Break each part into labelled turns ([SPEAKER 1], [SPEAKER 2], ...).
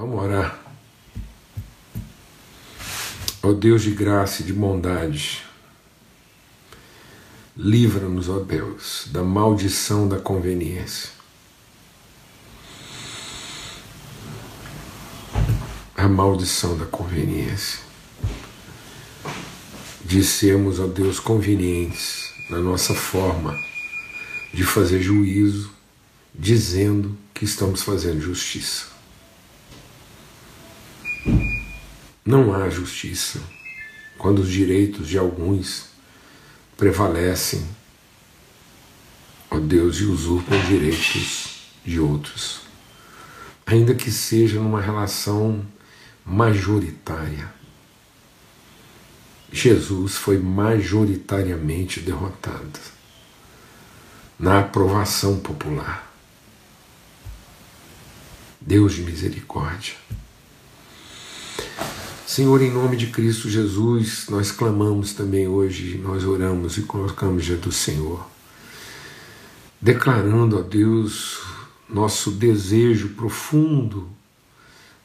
[SPEAKER 1] Vamos orar. Ó Deus de graça e de bondade, livra-nos, ó Deus, da maldição da conveniência. A maldição da conveniência. De sermos, ó Deus, convenientes na nossa forma de fazer juízo, dizendo que estamos fazendo justiça. Não há justiça quando os direitos de alguns prevalecem, ó Deus, e usurpam os direitos de outros, ainda que seja numa relação majoritária. Jesus foi majoritariamente derrotado na aprovação popular. Deus de misericórdia. Senhor, em nome de Cristo Jesus, nós clamamos também hoje, nós oramos e colocamos diante do Senhor, declarando a Deus nosso desejo profundo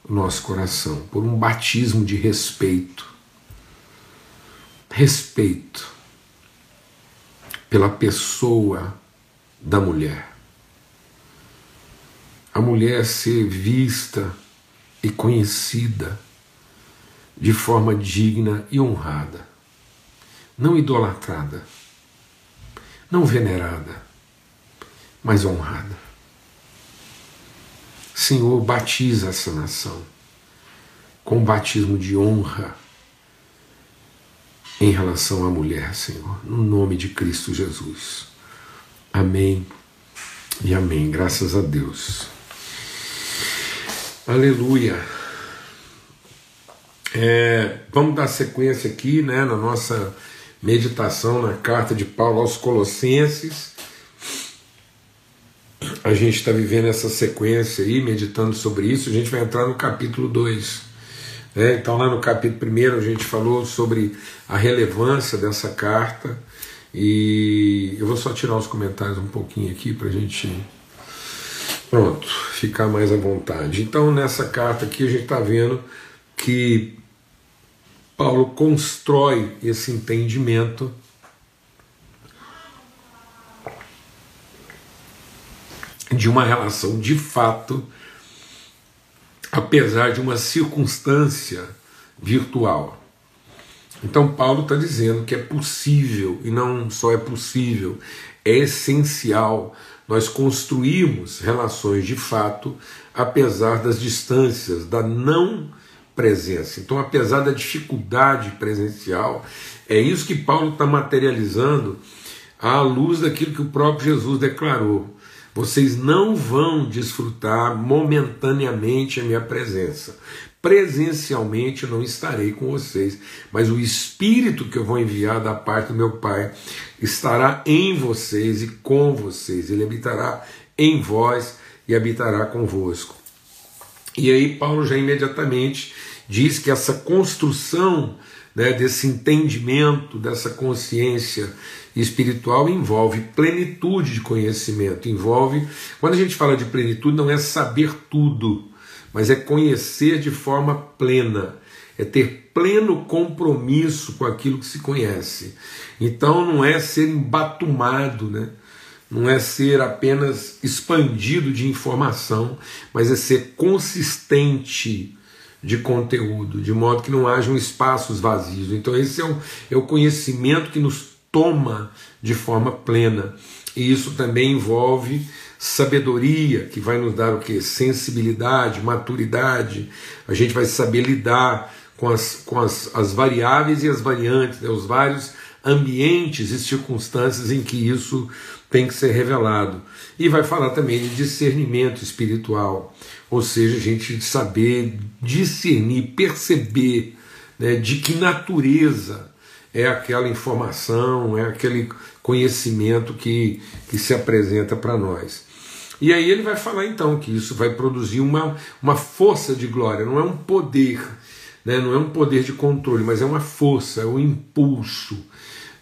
[SPEAKER 1] no nosso coração por um batismo de respeito. Respeito pela pessoa da mulher. A mulher ser vista e conhecida de forma digna e honrada, não idolatrada, não venerada, mas honrada. Senhor, batiza essa nação com batismo de honra em relação à mulher, Senhor, no nome de Cristo Jesus. Amém e amém. Graças a Deus. Aleluia. É, vamos dar sequência aqui né, na nossa meditação na carta de Paulo aos Colossenses. A gente está vivendo essa sequência aí, meditando sobre isso. A gente vai entrar no capítulo 2. Né? Então, lá no capítulo 1, a gente falou sobre a relevância dessa carta. E eu vou só tirar os comentários um pouquinho aqui para a gente. Pronto, ficar mais à vontade. Então, nessa carta aqui, a gente está vendo que Paulo constrói esse entendimento de uma relação de fato, apesar de uma circunstância virtual. Então, Paulo está dizendo que é possível, e não só é possível, é essencial nós construirmos relações de fato, apesar das distâncias, da não presença. Então, apesar da dificuldade presencial, é isso que Paulo está materializando à luz daquilo que o próprio Jesus declarou. Vocês não vão desfrutar momentaneamente a minha presença. Presencialmente eu não estarei com vocês, mas o Espírito que eu vou enviar da parte do meu Pai estará em vocês e com vocês. Ele habitará em vós e habitará convosco. E aí Paulo já imediatamente diz que essa construção né, desse entendimento, dessa consciência espiritual envolve plenitude de conhecimento, envolve, quando a gente fala de plenitude, não é saber tudo, mas é conhecer de forma plena, é ter pleno compromisso com aquilo que se conhece. Então não é ser embatumado, né? Não é ser apenas expandido de informação, mas é ser consistente de conteúdo, de modo que não hajam espaços vazios. Então, esse é o, é o conhecimento que nos toma de forma plena. E isso também envolve sabedoria, que vai nos dar o que? Sensibilidade, maturidade. A gente vai saber lidar com as, com as, as variáveis e as variantes, né? os vários ambientes e circunstâncias em que isso tem que ser revelado. E vai falar também de discernimento espiritual, ou seja, a gente saber discernir, perceber né, de que natureza é aquela informação, é aquele conhecimento que, que se apresenta para nós. E aí ele vai falar então que isso vai produzir uma, uma força de glória, não é um poder, né, não é um poder de controle, mas é uma força, é um impulso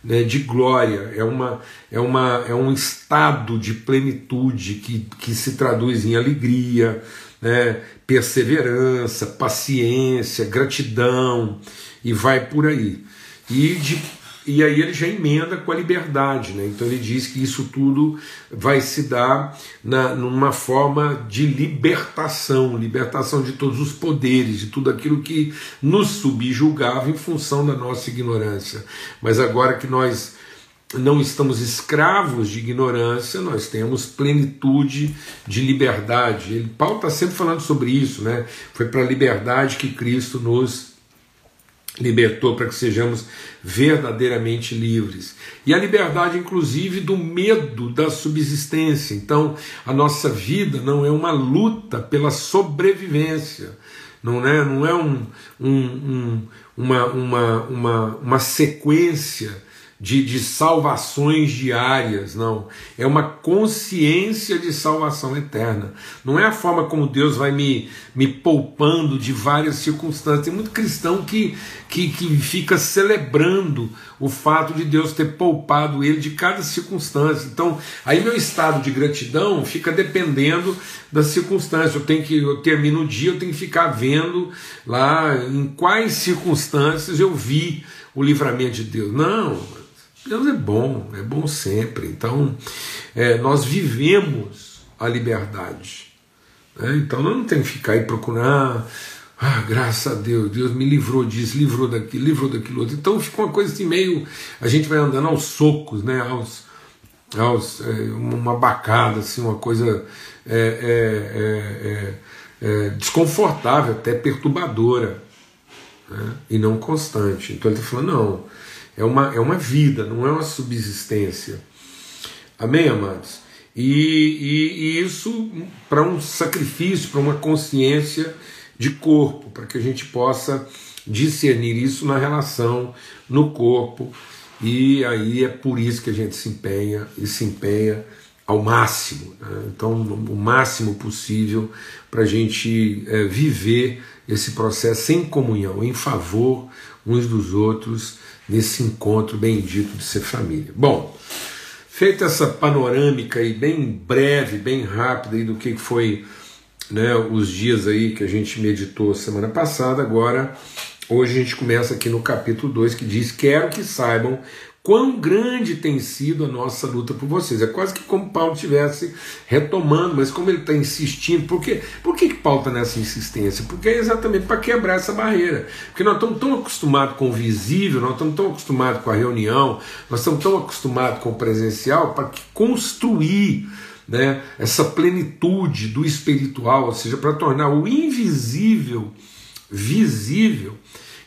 [SPEAKER 1] né, de glória, é, uma, é, uma, é um estado de plenitude que, que se traduz em alegria, né, perseverança, paciência, gratidão e vai por aí. E de e aí ele já emenda com a liberdade, né? Então ele diz que isso tudo vai se dar na, numa forma de libertação, libertação de todos os poderes, de tudo aquilo que nos subjugava em função da nossa ignorância. Mas agora que nós não estamos escravos de ignorância, nós temos plenitude de liberdade. Ele, Paulo está sempre falando sobre isso, né? Foi para a liberdade que Cristo nos libertou para que sejamos verdadeiramente livres. E a liberdade, inclusive, do medo da subsistência. Então, a nossa vida não é uma luta pela sobrevivência, não é, não é um, um, um, uma, uma, uma, uma sequência de, de salvações diárias, não. É uma consciência de salvação eterna. Não é a forma como Deus vai me, me poupando de várias circunstâncias. Tem muito cristão que, que, que fica celebrando o fato de Deus ter poupado ele de cada circunstância. Então, aí meu estado de gratidão fica dependendo das circunstâncias. Eu tenho que, eu termino o dia, eu tenho que ficar vendo lá em quais circunstâncias eu vi o livramento de Deus. Não, Deus é bom, é bom sempre. Então, é, nós vivemos a liberdade. Né? Então, nós não temos que ficar aí procurando. Ah, graças a Deus, Deus me livrou disso, livrou daquilo, livrou daquilo outro. Então fica uma coisa assim meio. A gente vai andando aos socos, né? Aos, aos, é, uma bacada, assim, uma coisa é, é, é, é desconfortável, até perturbadora, né? e não constante. Então ele está falando, não, é uma, é uma vida, não é uma subsistência. Amém, amados? E, e, e isso para um sacrifício, para uma consciência de corpo, para que a gente possa discernir isso na relação no corpo. E aí é por isso que a gente se empenha e se empenha ao máximo, né? então o máximo possível para a gente é, viver esse processo em comunhão, em favor uns dos outros nesse encontro bendito de ser família. Bom, feita essa panorâmica aí bem breve, bem rápida aí do que foi né, os dias aí que a gente meditou semana passada, agora hoje a gente começa aqui no capítulo 2 que diz: Quero que saibam quão grande tem sido a nossa luta por vocês. É quase que como Paulo estivesse retomando, mas como ele está insistindo, por, quê? por que, que Paulo está nessa insistência? Porque é exatamente para quebrar essa barreira. Porque nós estamos tão acostumados com o visível, nós estamos tão acostumados com a reunião, nós estamos tão acostumados com o presencial, para construir né, essa plenitude do espiritual, ou seja, para tornar o invisível visível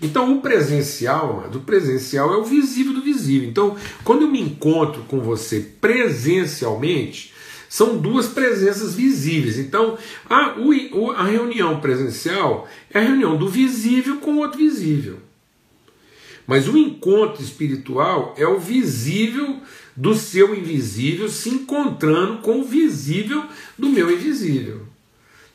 [SPEAKER 1] então, o presencial, amado, o presencial é o visível do visível. Então, quando eu me encontro com você presencialmente, são duas presenças visíveis. Então, a, o, a reunião presencial é a reunião do visível com o outro visível. Mas o encontro espiritual é o visível do seu invisível se encontrando com o visível do meu invisível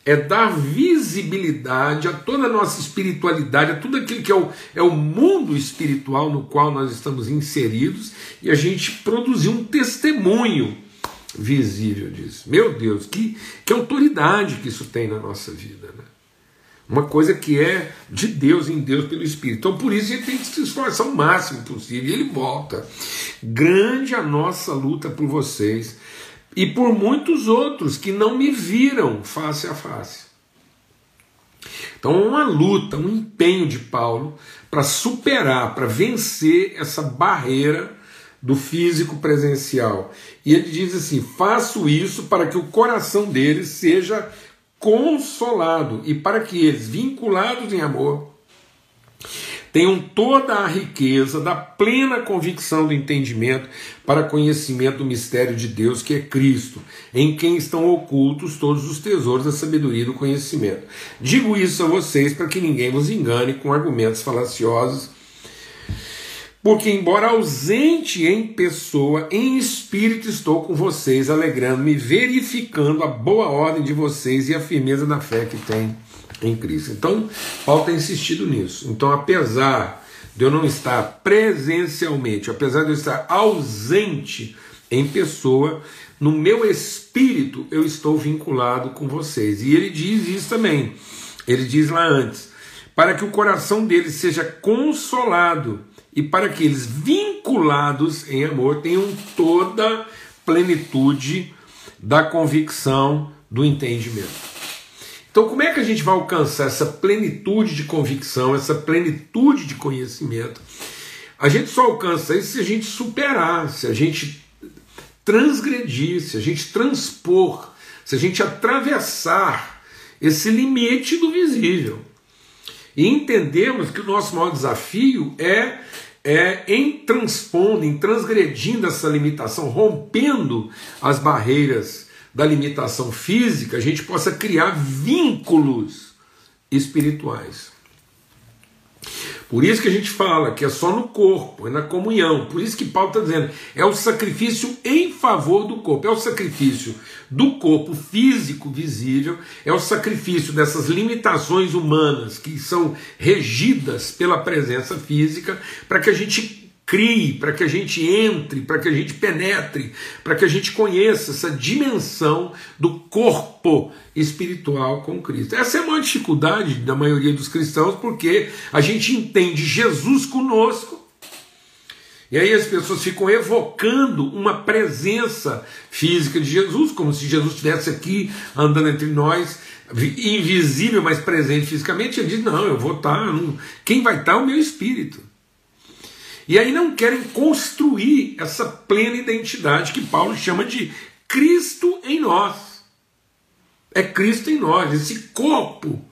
[SPEAKER 1] é dar visibilidade a toda a nossa espiritualidade, a tudo aquilo que é o, é o mundo espiritual no qual nós estamos inseridos e a gente produzir um testemunho visível disso. Meu Deus, que, que autoridade que isso tem na nossa vida, né? Uma coisa que é de Deus em Deus pelo Espírito. Então por isso gente tem que se esforçar o máximo possível. E ele volta. Grande a nossa luta por vocês e por muitos outros que não me viram face a face. Então, uma luta, um empenho de Paulo para superar, para vencer essa barreira do físico presencial. E ele diz assim: faço isso para que o coração deles seja consolado e para que eles, vinculados em amor, tenham toda a riqueza da plena convicção do entendimento para conhecimento do mistério de Deus que é Cristo, em quem estão ocultos todos os tesouros da sabedoria e do conhecimento. Digo isso a vocês para que ninguém vos engane com argumentos falaciosos. Porque, embora ausente em pessoa, em espírito estou com vocês, alegrando-me, verificando a boa ordem de vocês e a firmeza da fé que tem em Cristo. Então, Paulo tem insistido nisso. Então, apesar de eu não estar presencialmente, apesar de eu estar ausente em pessoa, no meu espírito eu estou vinculado com vocês. E ele diz isso também. Ele diz lá antes: para que o coração deles seja consolado e para que eles, vinculados em amor, tenham toda plenitude da convicção do entendimento. Então, como é que a gente vai alcançar essa plenitude de convicção, essa plenitude de conhecimento? A gente só alcança isso se a gente superar, se a gente transgredir, se a gente transpor, se a gente atravessar esse limite do visível. E entendemos que o nosso maior desafio é, é em transpondo, em transgredindo essa limitação, rompendo as barreiras da limitação física, a gente possa criar vínculos espirituais. Por isso que a gente fala que é só no corpo, é na comunhão. Por isso que Paulo está dizendo, é o sacrifício em favor do corpo, é o sacrifício do corpo físico visível, é o sacrifício dessas limitações humanas que são regidas pela presença física, para que a gente crie, para que a gente entre, para que a gente penetre, para que a gente conheça essa dimensão do corpo espiritual com Cristo. Essa é a maior dificuldade da maioria dos cristãos, porque a gente entende Jesus conosco. E aí as pessoas ficam evocando uma presença física de Jesus, como se Jesus estivesse aqui andando entre nós, invisível, mas presente fisicamente. Ele diz: Não, eu vou estar. Quem vai estar é o meu espírito. E aí não querem construir essa plena identidade que Paulo chama de Cristo em nós. É Cristo em nós, esse corpo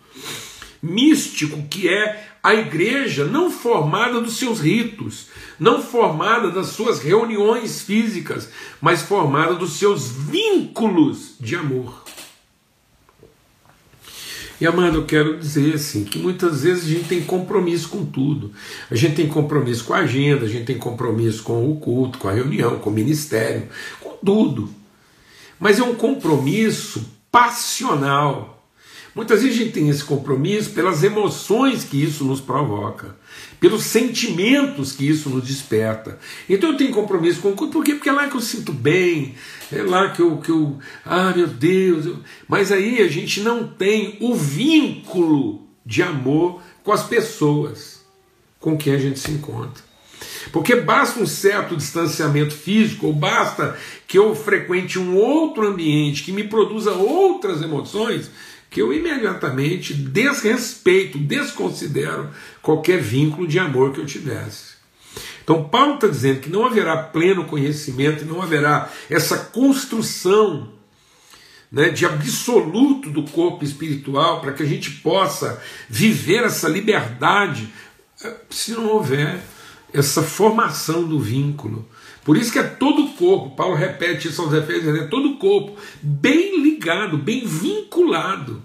[SPEAKER 1] místico que é a igreja, não formada dos seus ritos, não formada das suas reuniões físicas, mas formada dos seus vínculos de amor. E amado, eu quero dizer assim, que muitas vezes a gente tem compromisso com tudo. A gente tem compromisso com a agenda, a gente tem compromisso com o culto, com a reunião, com o ministério, com tudo. Mas é um compromisso passional. Muitas vezes a gente tem esse compromisso pelas emoções que isso nos provoca, pelos sentimentos que isso nos desperta. Então eu tenho compromisso com o culto, por quê? Porque é lá que eu sinto bem, é lá que eu, que eu ah meu Deus, eu... mas aí a gente não tem o vínculo de amor com as pessoas com quem a gente se encontra. Porque basta um certo distanciamento físico, ou basta que eu frequente um outro ambiente que me produza outras emoções, que eu imediatamente desrespeito, desconsidero qualquer vínculo de amor que eu tivesse. Então, Paulo está dizendo que não haverá pleno conhecimento, não haverá essa construção né, de absoluto do corpo espiritual para que a gente possa viver essa liberdade eh, se não houver essa formação do vínculo. Por isso que é todo o corpo, Paulo repete isso aos Efésios, é todo o corpo bem ligado, bem vinculado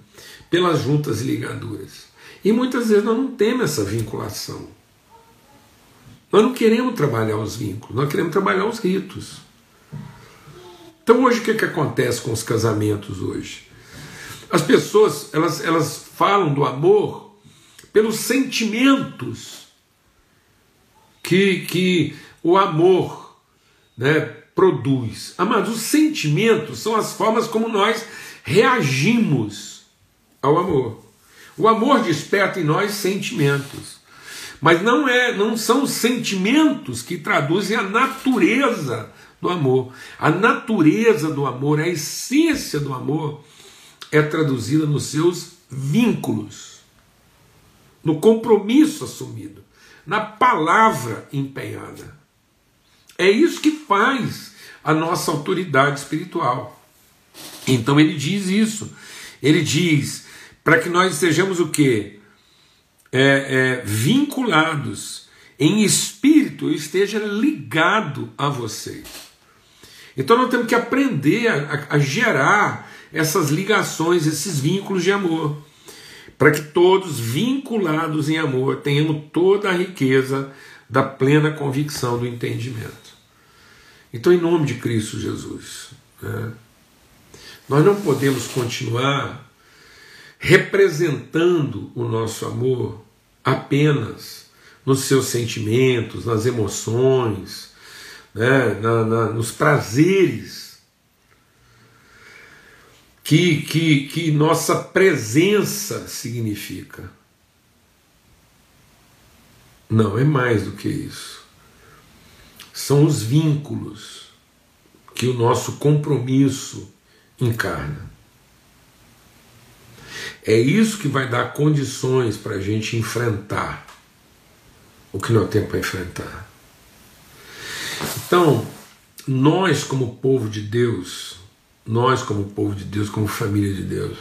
[SPEAKER 1] pelas juntas e ligaduras. E muitas vezes nós não temos essa vinculação. Nós não queremos trabalhar os vínculos, nós queremos trabalhar os ritos. Então hoje o que, que acontece com os casamentos hoje? As pessoas elas, elas falam do amor pelos sentimentos que, que o amor né, produz. Mas os sentimentos são as formas como nós reagimos ao amor. O amor desperta em nós sentimentos. Mas não é, não são sentimentos que traduzem a natureza do amor. A natureza do amor, a essência do amor é traduzida nos seus vínculos, no compromisso assumido, na palavra empenhada. É isso que faz a nossa autoridade espiritual. Então ele diz isso. Ele diz para que nós sejamos o quê? é, é, vinculados em espírito, esteja ligado a vocês. Então nós temos que aprender a, a gerar essas ligações, esses vínculos de amor, para que todos vinculados em amor tenhamos toda a riqueza da plena convicção do entendimento. Então, em nome de Cristo Jesus, né, nós não podemos continuar representando o nosso amor apenas nos seus sentimentos, nas emoções, né, na, na, nos prazeres que, que, que nossa presença significa. Não, é mais do que isso. São os vínculos que o nosso compromisso encarna. É isso que vai dar condições para a gente enfrentar o que nós temos para enfrentar. Então, nós, como povo de Deus, nós, como povo de Deus, como família de Deus,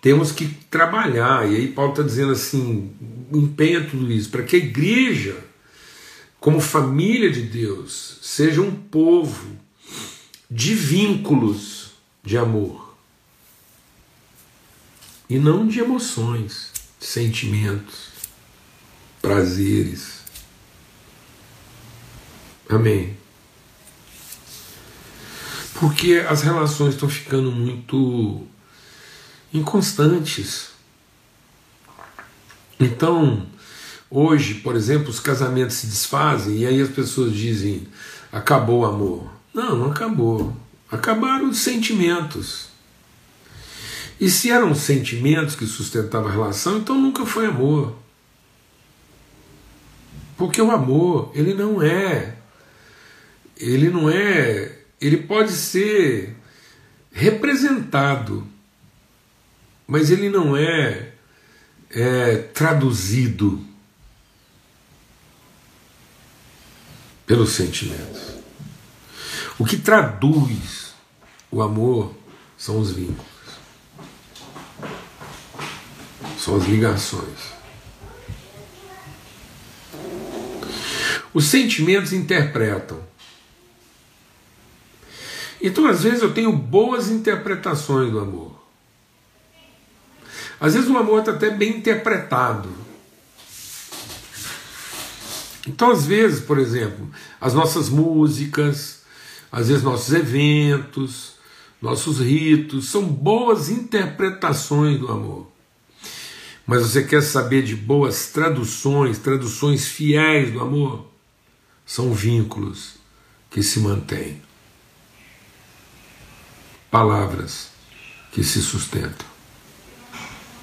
[SPEAKER 1] temos que trabalhar, e aí Paulo está dizendo assim: empenha tudo isso, para que a igreja, como família de Deus, seja um povo de vínculos de amor e não de emoções, sentimentos, prazeres. Amém. Porque as relações estão ficando muito inconstantes. Então, hoje, por exemplo, os casamentos se desfazem e aí as pessoas dizem: acabou o amor. Não, não acabou. Acabaram os sentimentos. E se eram sentimentos que sustentavam a relação, então nunca foi amor. Porque o amor, ele não é. Ele não é. Ele pode ser representado, mas ele não é, é traduzido pelos sentimentos. O que traduz o amor são os vínculos, são as ligações. Os sentimentos interpretam. Então, às vezes, eu tenho boas interpretações do amor. Às vezes, o amor está até bem interpretado. Então, às vezes, por exemplo, as nossas músicas, às vezes nossos eventos, nossos ritos, são boas interpretações do amor. Mas você quer saber de boas traduções, traduções fiéis do amor? São vínculos que se mantêm. Palavras que se sustentam.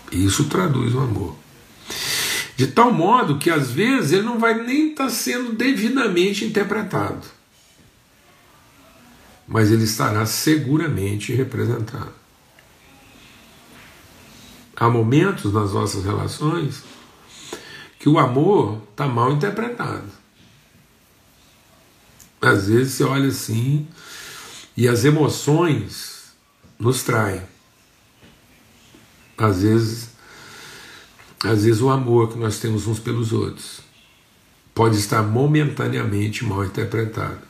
[SPEAKER 1] E isso traduz o amor. De tal modo que às vezes ele não vai nem estar tá sendo devidamente interpretado mas ele estará seguramente representado. Há momentos nas nossas relações que o amor está mal interpretado. Às vezes você olha assim e as emoções nos traem. Às vezes, às vezes o amor que nós temos uns pelos outros pode estar momentaneamente mal interpretado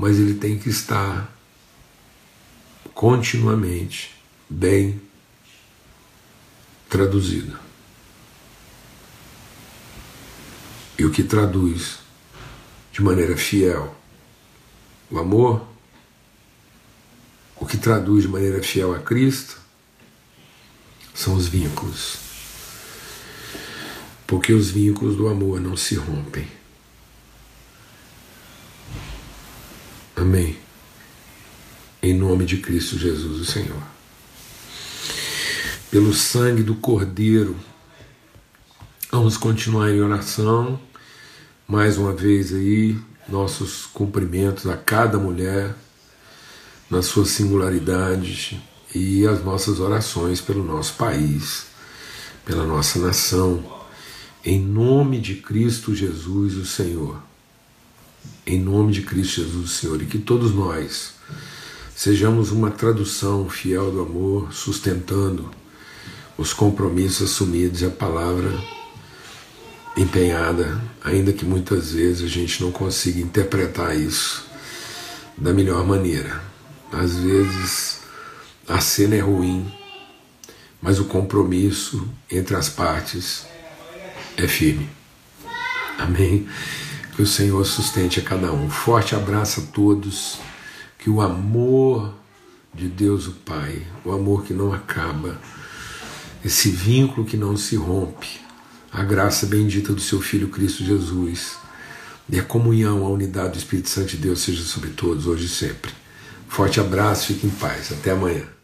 [SPEAKER 1] mas ele tem que estar continuamente bem traduzido. E o que traduz de maneira fiel o amor, o que traduz de maneira fiel a Cristo, são os vínculos. Porque os vínculos do amor não se rompem. Amém. Em nome de Cristo Jesus, o Senhor. Pelo sangue do Cordeiro, vamos continuar em oração. Mais uma vez aí, nossos cumprimentos a cada mulher, na sua singularidade, e as nossas orações pelo nosso país, pela nossa nação. Em nome de Cristo Jesus, o Senhor em nome de Cristo Jesus, Senhor, e que todos nós sejamos uma tradução fiel do amor, sustentando os compromissos assumidos e a palavra empenhada, ainda que muitas vezes a gente não consiga interpretar isso da melhor maneira. Às vezes a cena é ruim, mas o compromisso entre as partes é firme. Amém. Que o Senhor sustente a cada um. Forte abraço a todos. Que o amor de Deus, o Pai, o amor que não acaba, esse vínculo que não se rompe, a graça bendita do seu Filho Cristo Jesus e a comunhão, a unidade do Espírito Santo de Deus seja sobre todos, hoje e sempre. Forte abraço, fique em paz. Até amanhã.